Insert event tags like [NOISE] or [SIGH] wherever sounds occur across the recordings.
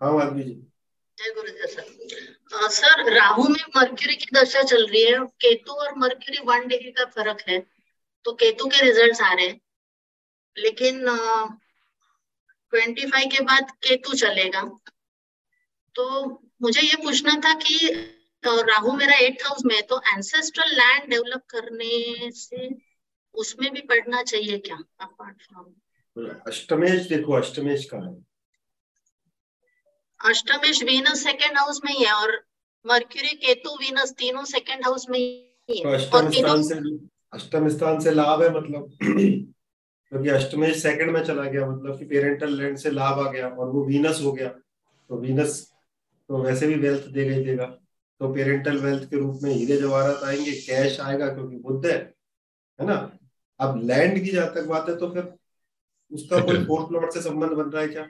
हाँ माधवी जी जय गुरुदेव sir. Sir Rahu में मर्क्यूरी की दशा चल रही है केतु और मर्क्यूरी वन डिग्री का फ़र्क है तो केतु के रिजल्ट्स आ रहे हैं लेकिन ट्वेंटी फाइव के बाद केतु चलेगा। तो मुझे ये पूछना था कि राहु मेरा एट हाउस में है तो एंसेस्ट्रल लैंड डेवलप करने से उसमें भी पढ़ना चाहिए क्या अपार्ट फ्रॉम अष्टमेश देखो अष्टमेश का है? अष्टमेश वीनस सेकंड हाउस में ही है और मर्क्यूरी केतु वीनस तीनों सेकंड हाउस में ही है। तो अष्टम स्थान से अष्टम स्थान से लाभ है मतलब [CLEARS THROAT] क्योंकि अष्टमेश सेकंड में चला गया मतलब कि पेरेंटल लैंड से लाभ आ गया और वो वीनस हो गया। तो वीनस तो वैसे भी वेल्थ देगा ही देगा। तो पेरेंटल वेल्थ के रूप में हीरे जवाहरात आएँगे कैश आएगा क्योंकि बुद्ध है है ना? अब लैंड की जहाँ तक बात है तो फिर उसका [CLEARS THROAT] कोई फोर्थ लॉर्ड से संबंध बन रहा है क्या?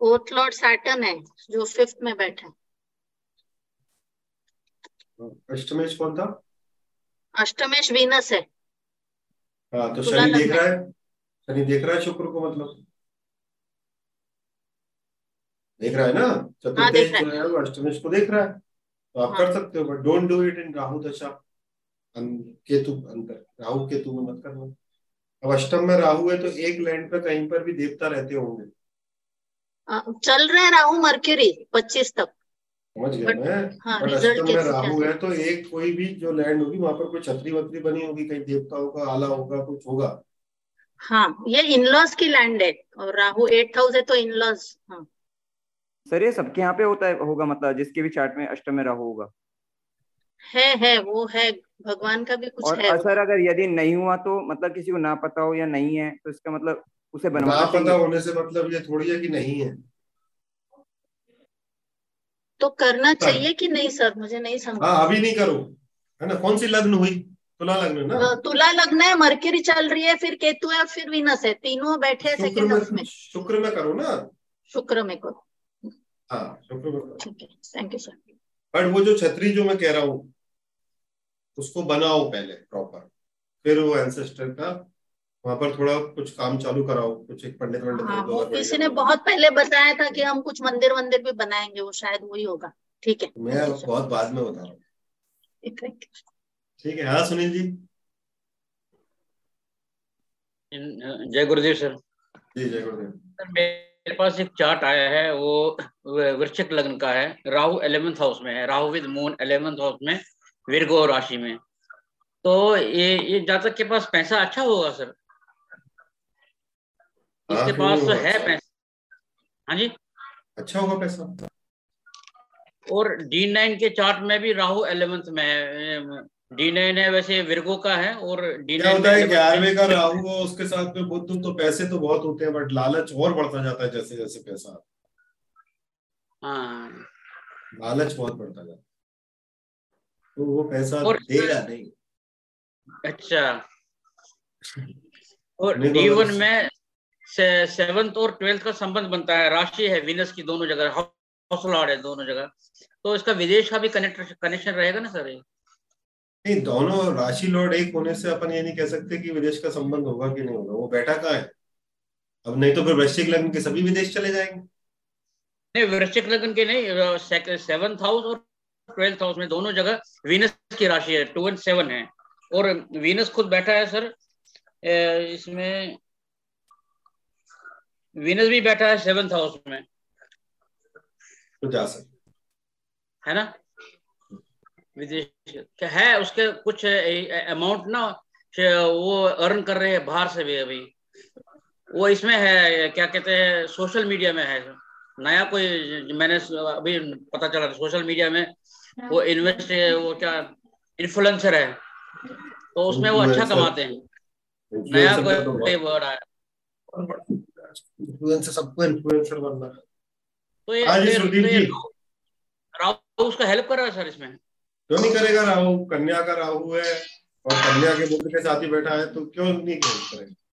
फोर्थ लॉर्ड सैटर्न है जो फिफ्थ में बैठा अष्टमेश कौन था? अष्टमेश वीनस है। हाँ तो शनि देख रहा है। शनि देख रहा है शुक्र को मतलब। देख रहा है ना? चतुर्देश जो है वो अष्टमेश को देख रहा है। तो आप हाँ। कर सकते हो but don't do it in Rahu दशा केतु अंतर। राहु केतु में मत करना। अब अष्टम में राहु है तो एक लैंड पे कहीं पर भी देवता रहते होंगे। चल रहे राहु मर्क्यूरी पच्चीस तक। समझ गया मैं। हाँ, बट अष्टम में राहु है तो एक कोई भी जो लैंड होगी वहाँ पर कोई छतरी वतरी बनी होगी कहीं देवता होगा आला होगा कुछ होगा। हाँ ये इनलॉस की लैंड है और राहु एट हाउस है तो इनलॉस हाँ। सर ये सबके यहाँ पे होता है होगा मतलब जिसके भी चार्ट में अष्टम में राहु होगा। है है वो है भगवान का भी कुछ और है। सर अगर यदि नहीं हुआ तो मतलब किसी को ना पता हो या नहीं है तो इसका मतलब उसे बनवाना ना पता होने से मतलब ये थोड़ी है कि नहीं है? तो करना चाहिए कि नहीं सर? मुझे नहीं समझ हाँ अभी नहीं करो। है ना? कौन सी लग्न हुई? तुला लग्न ना? तुला लग्न है मरकरी चल रही है फिर केतु है फिर विनस है। तीनों बैठे हैं सेकंड हाउस में। शुक्र में करो ना। शुक्र में करो। हाँ शुक्र में करो। ठीक है। थैंक यू सर बट वो जो छतरी जो मैं कह रहा हूँ उसको बनाओ पहले प्रॉपर फिर वो एंसेस्टर का वहाँ पर थोड़ा कुछ काम चालू कराओ कुछ एक पंडित पंडित हाँ, वो किसी ने बहुत पहले बताया था कि हम कुछ मंदिर मंदिर भी बनाएँगे वो शायद वही होगा। ठीक है। मैं बहुत बाद में बता रहा हूँ। ठीक है। हाँ सुनील जी। जय गुरुदेव सर। जी जय गुरुदेव। सर मेरे पास एक चार्ट आया है वो वृश्चिक लग्न का है। राहु एलेवेंथ हाउस में है। Rahu with moon eleventh house में विरगो राशि में। तो ये ये जातक के पास पैसा अच्छा होगा सर? इसके पास तो है पैसा। हाँ जी। अच्छा होगा पैसा। और डी नाइन के चार्ट में भी राहु एलेवेंथ में है डी नाइन है वैसे विरगो का है और डी नाइन होता है ग्यारहवें का राहु उसके साथ में बुद्ध तो पैसे तो बहुत होते हैं बट लालच और बढ़ता जाता है जैसे जैसे पैसा। हाँ। लालच बहुत बढ़ता जाता है। तो वो पैसा और देगा नहीं। अच्छा। और डी वन में से, सेवंथ और ट्वेल्थ का संबंध बनता है। राशि है विनस की दोनों जगह हाउस लॉर्ड है दोनों जगह। तो इसका विदेश का भी कनेक्ट कनेक्शन रहेगा ना सर? नहीं दोनों राशि लॉर्ड एक होने से अपन ये नहीं कह सकते कि विदेश का संबंध होगा कि नहीं होगा। वो बैठा कहाँ है? अब नहीं तो फिर वृश्चिक लग्न के सभी विदेश चले जाएँगे। नहीं वृश्चिक लग्न के नहीं सेवंथ हाउस और ट्वेल्थ हाउस में दोनों जगह वीनस की राशि है टू एंड सेवन है। और वीनस खुद बैठा है सर। इसमें वीनस भी बैठा है सेवंथ हाउस में। तो जा सकते। है ना? विदेश क्या है उसके कुछ अमाउंट ना वो अर्न कर रहे हैं बाहर से भी अभी। वो इसमें है क्या कहते हैं सोशल मीडिया में है। नया कोई मैंने अभी पता चला सोशल मीडिया में वो इन्वेस्ट वो क्या इन्फ्लुएंसर है। तो उसमें वो अच्छा कमाते हैं। नया कोई वर्ड आया। इन्फ्लुएंसर सबको इन्फ्लुएंसर बनना है। तो ये, आज सुधीर जी। राहु उसका हेल्प कर रहा है सर इसमें? क्यों नहीं करेगा राहु? कन्या का राहु है और कन्या के बुद्ध के साथ ही बैठा है तो क्यों नहीं हेल्प करेगा?